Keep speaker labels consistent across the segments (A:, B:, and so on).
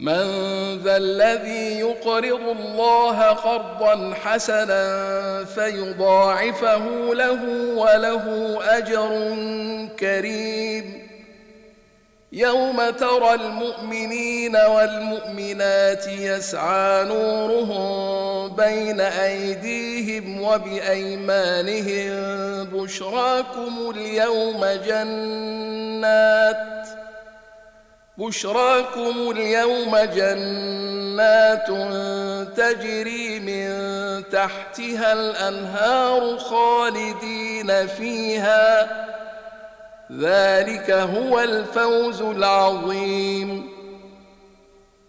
A: من ذا الذي يقرض الله قرضا حسنا فيضاعفه له وله اجر كريم يوم ترى المؤمنين والمؤمنات يسعى نورهم بين ايديهم وبايمانهم بشراكم اليوم جنات بشراكم اليوم جنات تجري من تحتها الأنهار خالدين فيها ذلك هو الفوز العظيم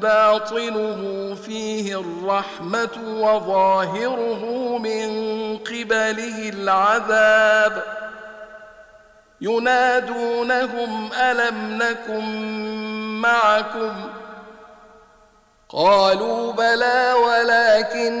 A: باطنه فيه الرحمة وظاهره من قبله العذاب ينادونهم ألم نكن معكم قالوا بلى ولكن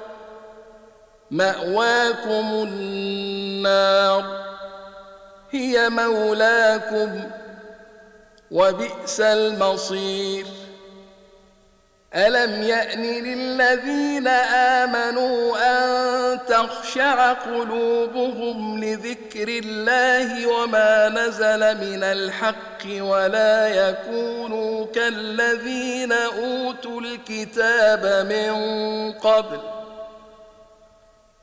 A: مأواكم النار هي مولاكم وبئس المصير ألم يأن للذين آمنوا أن تخشع قلوبهم لذكر الله وما نزل من الحق ولا يكونوا كالذين أوتوا الكتاب من قبل ۖ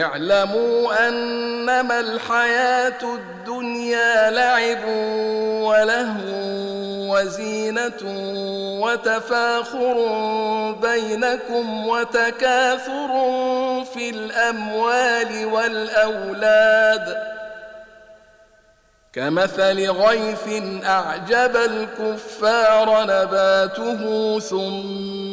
A: اعلموا أنما الحياة الدنيا لعب وله وزينة وتفاخر بينكم وتكاثر في الأموال والأولاد كمثل غيث أعجب الكفار نباته ثم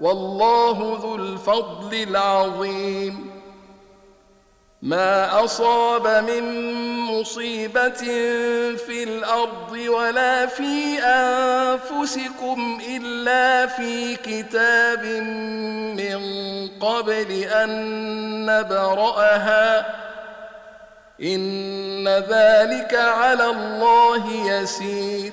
A: والله ذو الفضل العظيم ما أصاب من مصيبة في الأرض ولا في أنفسكم إلا في كتاب من قبل أن نبرأها إن ذلك على الله يسير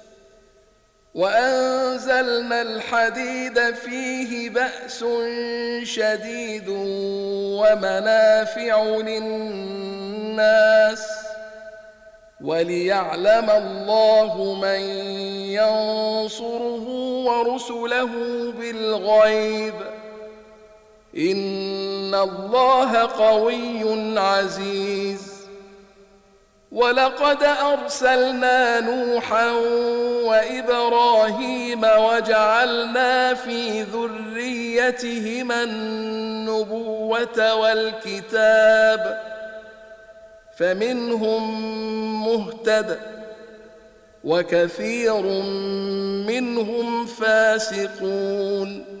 A: وأنزلنا الحديد فيه بأس شديد ومنافع للناس وليعلم الله من ينصره ورسله بالغيب إن الله قوي عزيز ولقد أرسلنا نوحا وإبراهيم وجعلنا في ذريتهما النبوة والكتاب فمنهم مهتد وكثير منهم فاسقون